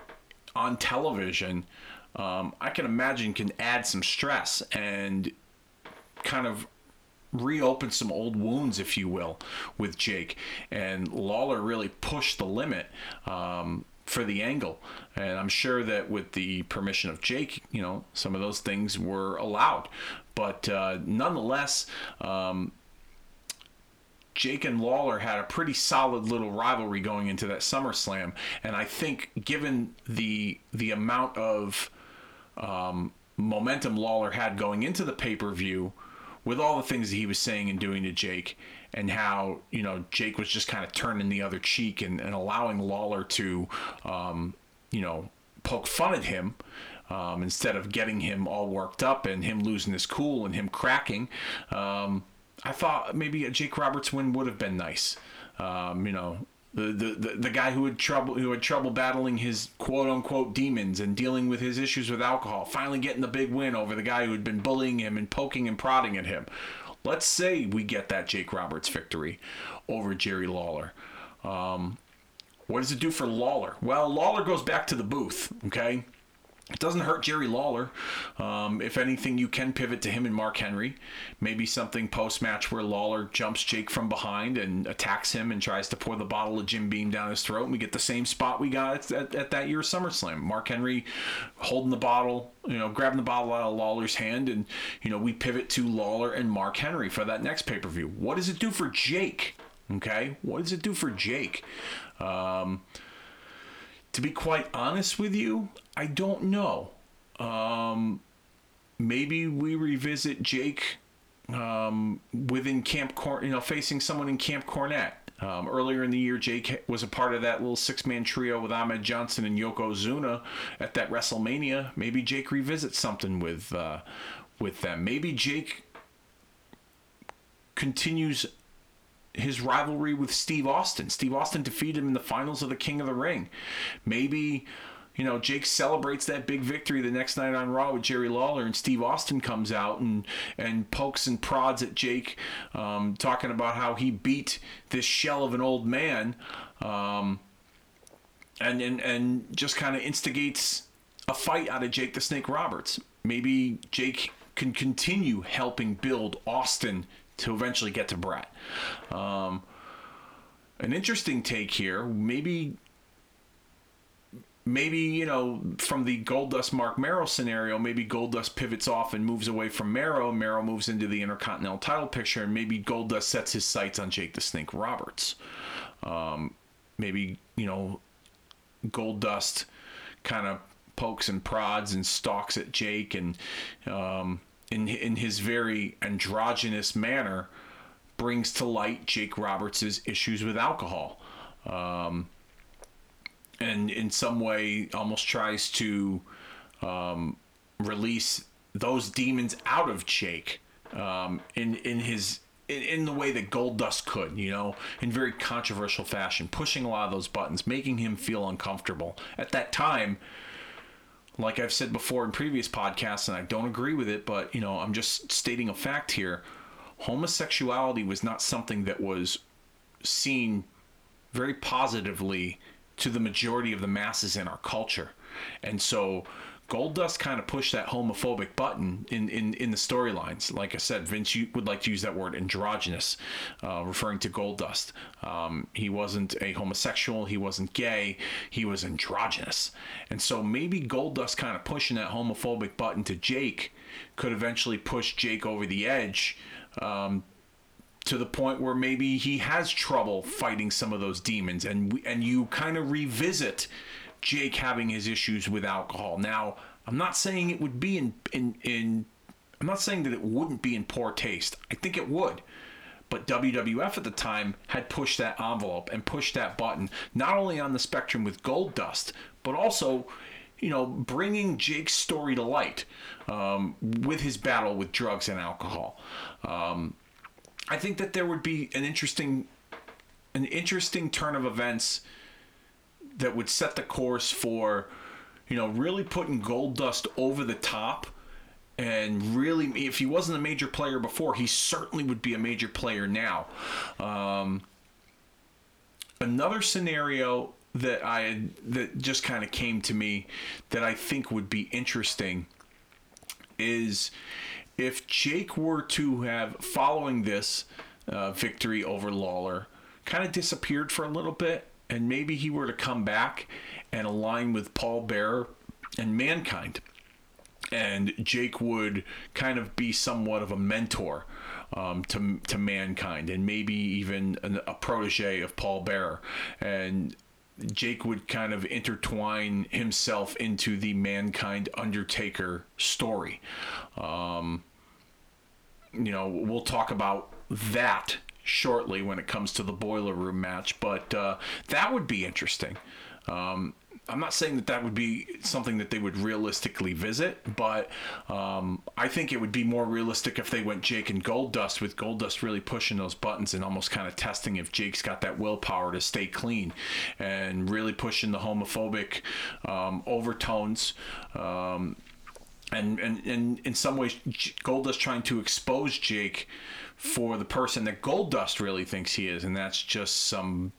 on television, um, I can imagine can add some stress and kind of reopen some old wounds, if you will, with Jake. And Lawler really pushed the limit. Um, for the angle. And I'm sure that with the permission of Jake, you know, some of those things were allowed. But uh, nonetheless, um, Jake and Lawler had a pretty solid little rivalry going into that SummerSlam. And I think given the the amount of um, momentum Lawler had going into the pay per view, with all the things that he was saying and doing to Jake, and how you know Jake was just kind of turning the other cheek and, and allowing Lawler to, um, you know, poke fun at him. Um, instead of getting him all worked up and him losing his cool and him cracking, um, I thought maybe a Jake Roberts win would have been nice. Um, you know, the, the, the, guy who had trouble who had trouble battling his quote unquote demons and dealing with his issues with alcohol, finally getting the big win over the guy who had been bullying him and poking and prodding at him. Let's say we get that Jake Roberts victory over Jerry Lawler. Um, what does it do for Lawler? Well, Lawler goes back to the booth, okay? It doesn't hurt Jerry Lawler. Um, if anything, you can pivot to him and Mark Henry. Maybe something post match where Lawler jumps Jake from behind and attacks him and tries to pour the bottle of Jim Beam down his throat. And we get the same spot we got at, at that year's SummerSlam. Mark Henry holding the bottle, you know, grabbing the bottle out of Lawler's hand. And, you know, we pivot to Lawler and Mark Henry for that next pay per view. What does it do for Jake? Okay. What does it do for Jake? Um, to be quite honest with you, I don't know. Um, maybe we revisit Jake um, within Camp Cor- you know, facing someone in Camp Cornette. Um, earlier in the year, Jake was a part of that little six-man trio with Ahmed Johnson and Yokozuna at that WrestleMania. Maybe Jake revisits something with uh, with them. Maybe Jake continues his rivalry with Steve Austin. Steve Austin defeated him in the finals of the King of the Ring. Maybe you know, Jake celebrates that big victory the next night on Raw with Jerry Lawler, and Steve Austin comes out and and pokes and prods at Jake, um, talking about how he beat this shell of an old man, um, and and and just kind of instigates a fight out of Jake the Snake Roberts. Maybe Jake can continue helping build Austin to eventually get to Bret. Um, an interesting take here. Maybe maybe you know from the Goldust Marc Mero scenario, maybe Goldust pivots off and moves away from Mero. Mero moves into the Intercontinental title picture, and maybe Goldust sets his sights on Jake the Snake Roberts. Um, maybe you know Goldust kind of pokes and prods and stalks at Jake, and um, in in his very androgynous manner, brings to light Jake Roberts's issues with alcohol. Um, and in some way almost tries to um, release those demons out of Jake um, in in his in, in, the way that Goldust could, you know, in very controversial fashion, pushing a lot of those buttons, making him feel uncomfortable. At that time, like I've said before in previous podcasts, and I don't agree with it, but you know, I'm just stating a fact here. Homosexuality was not something that was seen very positively to the majority of the masses in our culture. And so Goldust kind of pushed that homophobic button in, in, in the storylines. Like I said, Vince would like to use that word androgynous, uh, referring to Goldust. Um, he wasn't a homosexual, he wasn't gay, he was androgynous. And so maybe Goldust kind of pushing that homophobic button to Jake could eventually push Jake over the edge um, to the point where maybe he has trouble fighting some of those demons and and you kind of revisit Jake having his issues with alcohol. Now, I'm not saying it would be in in in I'm not saying that it wouldn't be in poor taste. I think it would. But WWF at the time had pushed that envelope and pushed that button, not only on the spectrum with Goldust, but also, you know, bringing Jake's story to light um, with his battle with drugs and alcohol. Um, I think that there would be an interesting an interesting turn of events that would set the course for you know really putting Goldust over the top and really if he wasn't a major player before he certainly would be a major player now. Um, another scenario that i that just kind of came to me that i think would be interesting is if Jake were to have, following this uh, victory over Lawler, kind of disappeared for a little bit, and maybe he were to come back and align with Paul Bearer and Mankind, and Jake would kind of be somewhat of a mentor um, to to mankind, and maybe even an, a protege of Paul Bearer, and Jake would kind of intertwine himself into the mankind Undertaker story. Um, you know, we'll talk about that shortly when it comes to the boiler room match, but uh, that would be interesting. Um, I'm not saying that that would be something that they would realistically visit, but um, I think it would be more realistic if they went Jake and Goldust, with Goldust really pushing those buttons and almost kind of testing if Jake's got that willpower to stay clean and really pushing the homophobic um, overtones. Um, and, and, and in some ways, Goldust trying to expose Jake for the person that Goldust really thinks he is, and that's just some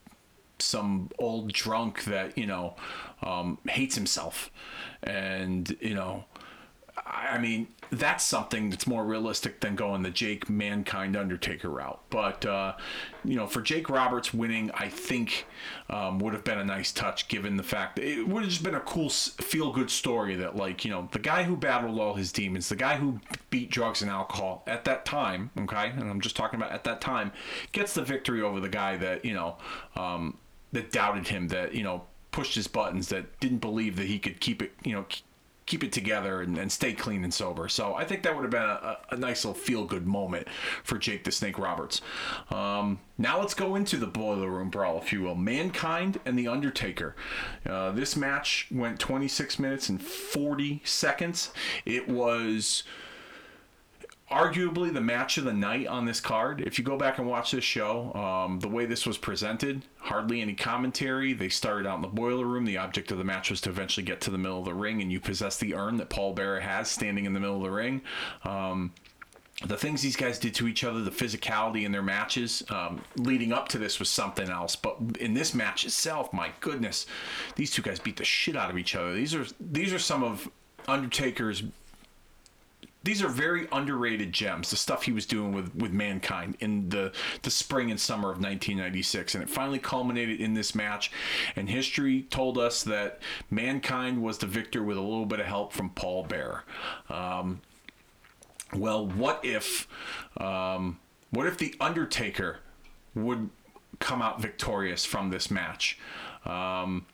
some old drunk that you know um, hates himself, and you know, I mean that's something that's more realistic than going the Jake Mankind Undertaker route. But uh, you know, for Jake Roberts winning, I think um, would have been a nice touch, given the fact that it would have just been a cool feel good story that like you know the guy who battled all his demons, the guy who beat drugs and alcohol at that time, okay, and I'm just talking about at that time, gets the victory over the guy that you know. Um, that doubted him, that you know pushed his buttons, that didn't believe that he could keep it, you know, keep it together and, and, stay clean and sober. So I think that would have been a, a nice little feel good moment for Jake the Snake Roberts. Um, now let's go into the boiler room brawl, if you will. Mankind and The Undertaker. Uh, this match went 26 minutes and 40 seconds. It was arguably the match of the night on this card. If you go back and watch this show, um, the way this was presented, hardly any commentary. They started out in the boiler room. The object of the match was to eventually get to the middle of the ring, and you possess the urn that Paul Bearer has standing in the middle of the ring. Um, the things these guys did to each other, the physicality in their matches um, leading up to this was something else. But in this match itself, my goodness, these two guys beat the shit out of each other. These are these are some of Undertaker's these are very underrated gems. The stuff he was doing with with mankind in the the spring and summer of 1996, and it finally culminated in this match. And history told us that mankind was the victor with a little bit of help from Paul Bearer. Um, well, what if um, what if the Undertaker would come out victorious from this match? Um,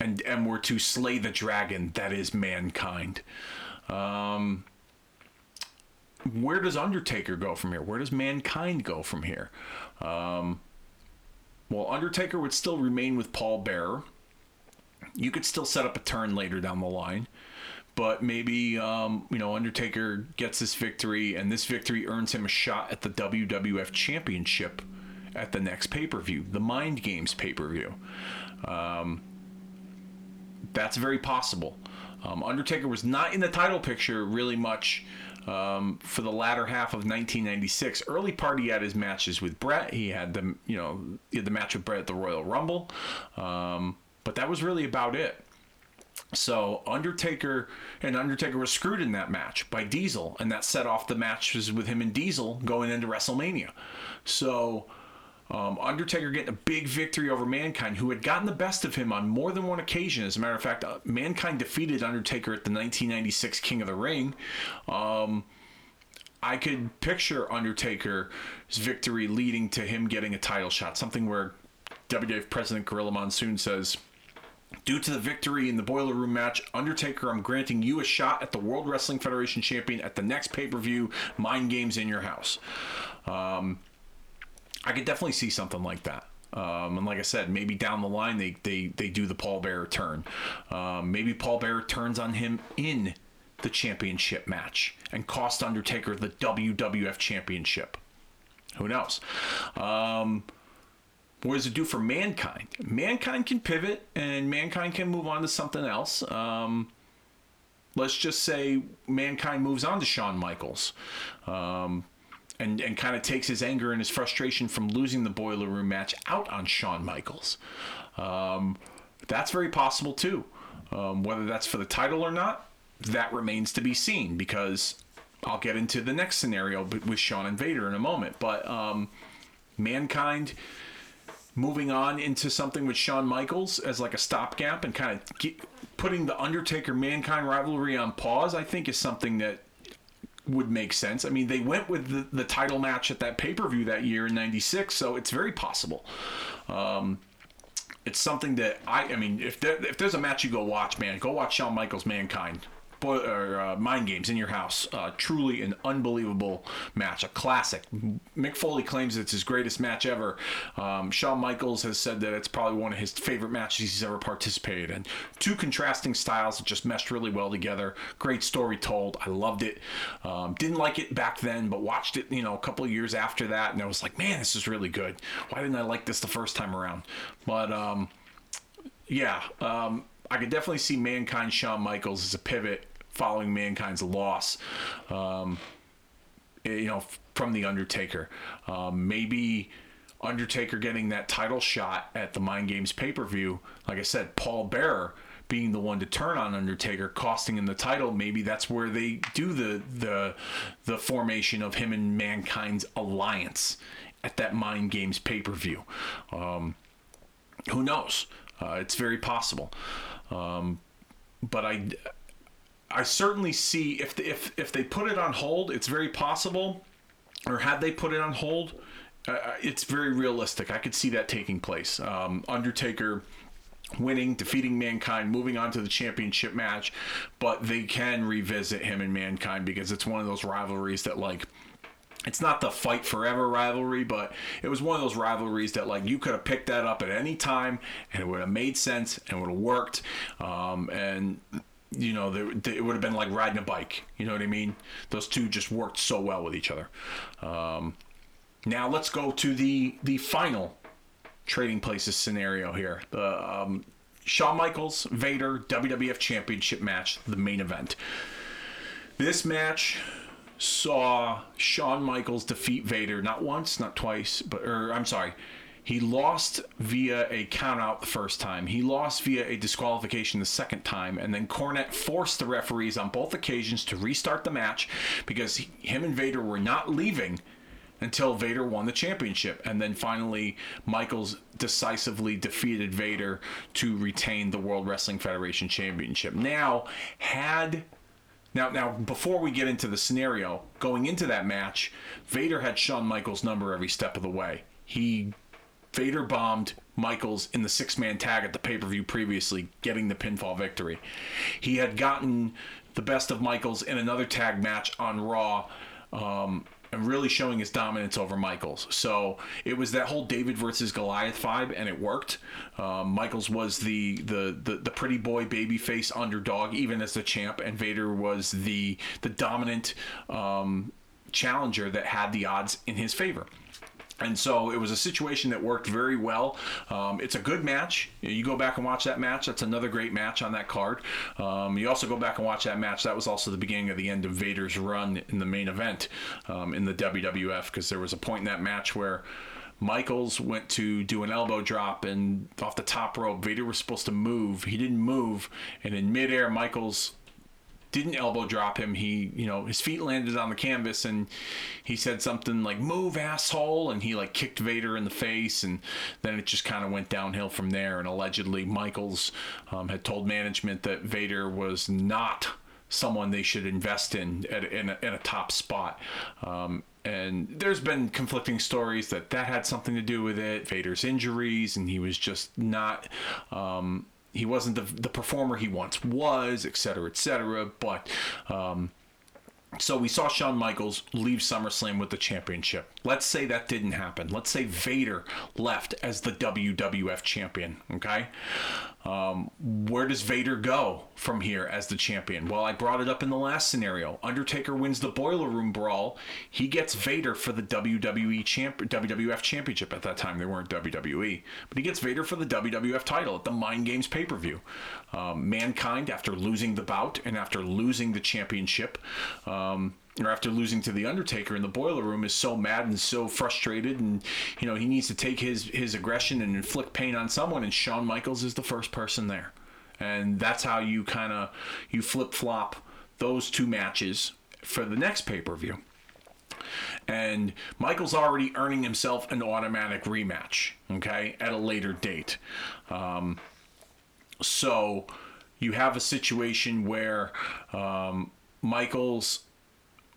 and and were to slay the dragon that is mankind. Um, where does Undertaker go from here? Where does mankind go from here? Um, well, Undertaker would still remain with Paul Bearer. You could still set up a turn later down the line, but maybe um, you know Undertaker gets this victory, and this victory earns him a shot at the WWF Championship at the next pay per view, the Mind Games pay per view. Um, that's very possible. Um, Undertaker was not in the title picture really much um, for the latter half of 1996. Early part, he had his matches with Bret. He had the you know he had the match with Bret at the Royal Rumble, um, but that was really about it. So Undertaker and Undertaker was screwed in that match by Diesel, and that set off the matches with him and Diesel going into WrestleMania. So. Um, Undertaker getting a big victory over Mankind, who had gotten the best of him on more than one occasion. As a matter of fact, uh, Mankind defeated Undertaker at the 1996 King of the Ring. Um, I could picture Undertaker's victory leading to him getting a title shot, something where WWF President Gorilla Monsoon says, Due to the victory in the Boiler Room match, Undertaker, I'm granting you a shot at the World Wrestling Federation champion at the next pay per view, Mind Games in Your House. Um, I could definitely see something like that. Um, and like I said, maybe down the line they they, they do the Paul Bearer turn. Um, maybe Paul Bearer turns on him in the championship match and cost Undertaker the WWF championship. Who knows? Um, what does it do for mankind? Mankind can pivot and mankind can move on to something else. Um, let's just say mankind moves on to Shawn Michaels. Um, and, and kind of takes his anger and his frustration from losing the boiler room match out on Shawn Michaels. Um, that's very possible too. Um, whether that's for the title or not, that remains to be seen because I'll get into the next scenario with Shawn and Vader in a moment. But um, Mankind moving on into something with Shawn Michaels as like a stopgap and kind of putting the Undertaker Mankind rivalry on pause, I think is something that would make sense. I mean, they went with the, the title match at that pay per view that year in '96, so it's very possible. Um, it's something that I, I mean, if there, if there's a match you go watch, man, go watch Shawn Michaels Mankind or uh, Mind Games in your house. Uh, truly an unbelievable match, a classic. Mick Foley claims it's his greatest match ever. Um, Shawn Michaels has said that it's probably one of his favorite matches he's ever participated in. Two contrasting styles that just meshed really well together. Great story told. I loved it. Um, didn't like it back then, but watched it, you know, a couple years after that, and I was like, man, this is really good. Why didn't I like this the first time around? But um, yeah. Um, I could definitely see Mankind Shawn Michaels as a pivot following Mankind's loss. Um, eh, you know, from the Undertaker. Um, maybe Undertaker getting that title shot at the Mind Games pay per view. Like I said, Paul Bearer being the one to turn on Undertaker, costing him the title. Maybe that's where they do the the the formation of him and Mankind's alliance at that Mind Games pay per view. Um, who knows? Uh, it's very possible. Um, but I, I certainly see if the, if if they put it on hold, it's very possible, or had they put it on hold, uh, uh, it's very realistic. I could see that taking place. Um, Undertaker winning, defeating Mankind, moving on to the championship match, but they can revisit him and Mankind because it's one of those rivalries that like it's not the fight forever rivalry, but it was one of those rivalries that like you could have picked that up at any time and it would have made sense and would have worked. Um, and you know, they, they, it would have been like riding a bike. You know what I mean? Those two just worked so well with each other. Um, now let's go to the the final trading places scenario here. The um, Shawn Michaels Vader WWF Championship match, the main event. This match saw Shawn Michaels defeat Vader not once, not twice, but or I'm sorry. He lost via a countout the first time. He lost via a disqualification the second time, and then Cornette forced the referees on both occasions to restart the match because he, him and Vader were not leaving until Vader won the championship. And then finally, Michaels decisively defeated Vader to retain the World Wrestling Federation Championship. Now, had now, now before we get into the scenario, going into that match, Vader had Shawn Michaels' number every step of the way. He Vader bombed Michaels in the six man tag at the pay per view previously, getting the pinfall victory. He had gotten the best of Michaels in another tag match on Raw. Um, and really showing his dominance over Michaels. So it was that whole David versus Goliath vibe, and it worked. Um, Michaels was the, the the the pretty boy babyface underdog, even as the champ, and Vader was the the dominant um, challenger that had the odds in his favor. And so it was a situation that worked very well. Um, it's a good match. You go back and watch that match. That's another great match on that card. Um, you also go back and watch that match. That was also the beginning of the end of Vader's run in the main event um, in the WWF because there was a point in that match where. Michaels went to do an elbow drop and off the top rope, Vader was supposed to move. He didn't move, and in midair, Michaels didn't elbow drop him. He, you know, his feet landed on the canvas and he said something like, move, asshole. And he like kicked Vader in the face. And then it just kind of went downhill from there. And allegedly, Michaels um, had told management that Vader was not someone they should invest in at, in, a, in a top spot. Um, and there's been conflicting stories that that had something to do with it, Vader's injuries, and he was just not. Um, he wasn't the, the performer he once was, et cetera, et cetera. But um, so we saw Shawn Michaels leave SummerSlam with the championship. Let's say that didn't happen. Let's say Vader left as the WWF champion. Okay. Um, where does Vader go from here as the champion? Well, I brought it up in the last scenario. Undertaker wins the Boiler Room Brawl. He gets Vader for the WWE champ- WWF Championship. At that time, they weren't WWE, but he gets Vader for the WWF title at the Mind Games pay per view. Um, Mankind, after losing the bout and after losing the championship, um, or after losing to the Undertaker in the boiler room is so mad and so frustrated and you know he needs to take his his aggression and inflict pain on someone and Shawn Michaels is the first person there. And that's how you kind of you flip-flop those two matches for the next pay-per-view. And Michael's already earning himself an automatic rematch, okay, at a later date. Um, so you have a situation where um, Michaels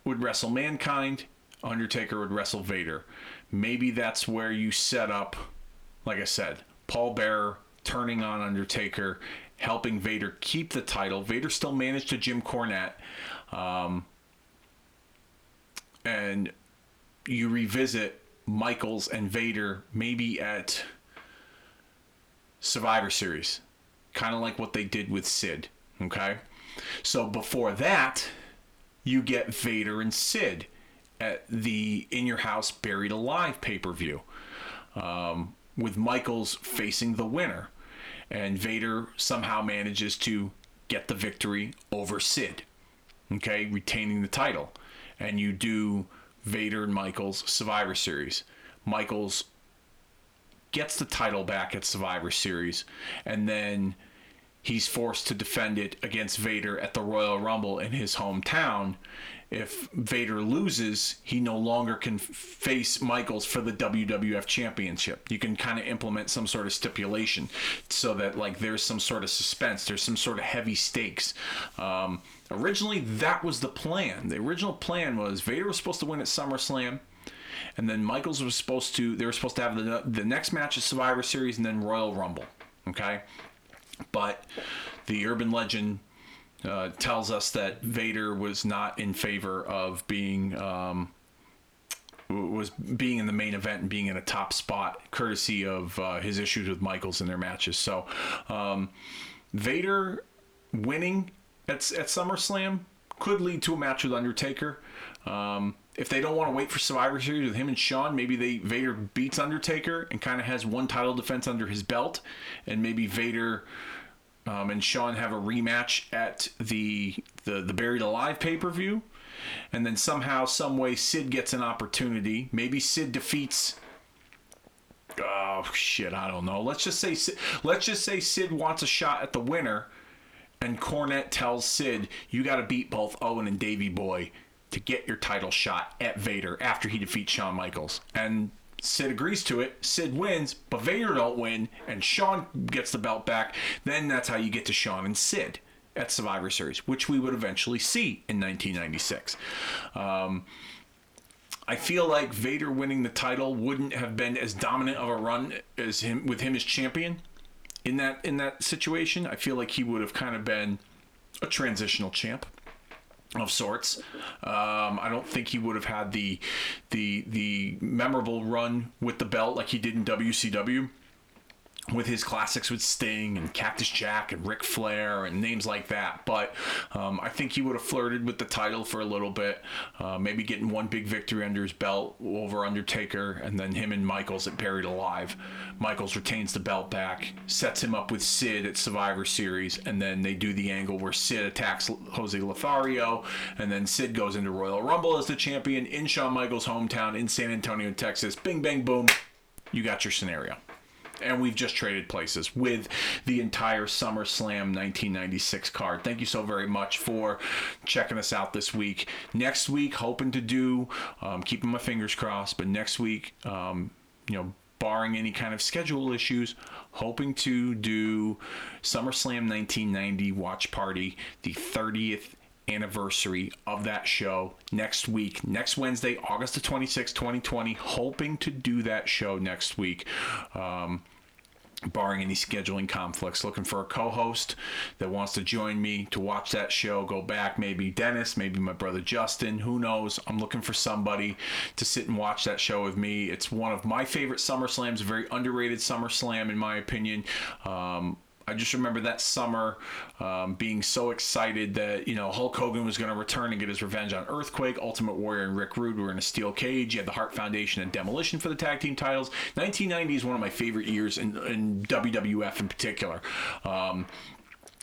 would wrestle Mankind, Undertaker would wrestle Vader. Maybe that's where you set up, like I said, Paul Bearer turning on Undertaker, helping Vader keep the title. Vader still managed to Jim Cornette. Um, and you revisit Michaels and Vader maybe at Survivor Series, kind of like what they did with Sid. Okay. So before that, you get Vader and Sid at the In Your House Buried Alive pay per view, um, with Michaels facing the winner. And Vader somehow manages to get the victory over Sid, okay, retaining the title. And you do Vader and Michaels Survivor Series. Michaels gets the title back at Survivor Series, and then he's forced to defend it against Vader at the Royal Rumble in his hometown. If Vader loses, he no longer can face Michaels for the WWF Championship. You can kind of implement some sort of stipulation so that like there's some sort of suspense, there's some sort of heavy stakes. Um, originally, that was the plan. The original plan was Vader was supposed to win at SummerSlam. And then Michaels was supposed to, they were supposed to have the, the next match of Survivor Series and then Royal Rumble. Okay but the urban legend uh, tells us that Vader was not in favor of being um, was being in the main event and being in a top spot, courtesy of uh, his issues with Michaels in their matches. So um, Vader winning at at SummerSlam could lead to a match with Undertaker. Um, if they don't want to wait for Survivor Series with him and Shawn, maybe they Vader beats Undertaker and kind of has one title defense under his belt, and maybe Vader um, and Shawn have a rematch at the the, the Buried Alive pay per view, and then somehow, some way, Sid gets an opportunity. Maybe Sid defeats. Oh shit! I don't know. Let's just say let's just say Sid wants a shot at the winner, and Cornette tells Sid, "You got to beat both Owen and Davy Boy to get your title shot at Vader after he defeats Shawn Michaels." And Sid agrees to it. Sid wins, but Vader don't win, and Shawn gets the belt back. Then that's how you get to Shawn and Sid at Survivor Series, which we would eventually see in 1996. Um, I feel like Vader winning the title wouldn't have been as dominant of a run as him with him as champion in that in that situation. I feel like he would have kind of been a transitional champ of sorts. Um, I don't think he would have had the the the memorable run with the belt like he did in WCW with his classics with Sting and Cactus Jack and Ric Flair and names like that. But um, I think he would have flirted with the title for a little bit, uh, maybe getting one big victory under his belt over Undertaker, and then him and Michaels at Buried Alive. Michaels retains the belt back, sets him up with Sid at Survivor Series, and then they do the angle where Sid attacks Jose Lothario, and then Sid goes into Royal Rumble as the champion in Shawn Michaels' hometown in San Antonio, Texas. Bing, bang, boom. You got your scenario and we've just traded places with the entire SummerSlam 1996 card. Thank you so very much for checking us out this week. Next week, hoping to do, um, keeping my fingers crossed, but next week, um, you know, barring any kind of schedule issues, hoping to do SummerSlam 1990 watch party, the 30th anniversary of that show next week, next Wednesday, August the 26th, 2020. Hoping to do that show next week. Um, barring any scheduling conflicts looking for a co-host that wants to join me to watch that show go back maybe dennis maybe my brother justin who knows i'm looking for somebody to sit and watch that show with me it's one of my favorite summer slams a very underrated summer slam in my opinion um, I just remember that summer um, being so excited that you know Hulk Hogan was going to return and get his revenge on Earthquake. Ultimate Warrior and Rick Rude were in a steel cage. You had the Hart Foundation and Demolition for the tag team titles. 1990 is one of my favorite years in, in WWF in particular. Um,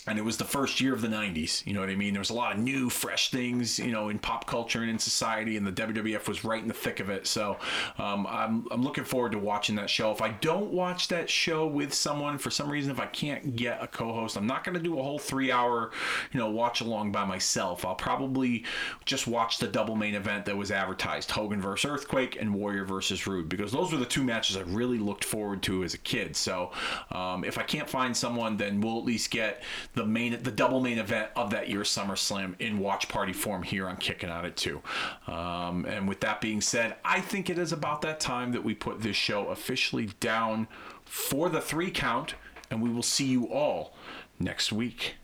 and it was the first year of the 90s you know what i mean? There was a lot of new fresh things you know in pop culture and in society and the wwf was right in the thick of it. So um, I'm, I'm looking forward to watching that show. If i don't watch that show with someone for some reason if i can't get a co-host i'm not going to do a whole three hour you know watch along by myself. I'll probably just watch the double main event that was advertised hogan versus earthquake and warrior versus rude because those were the two matches i really looked forward to as a kid. So um, if i can't find someone then we'll at least get the main, the double main event of that year's SummerSlam in watch party form here on Kicking Out at Two. Um, and with that being said, I think it is about that time that we put this show officially down for the three count, and we will see you all next week.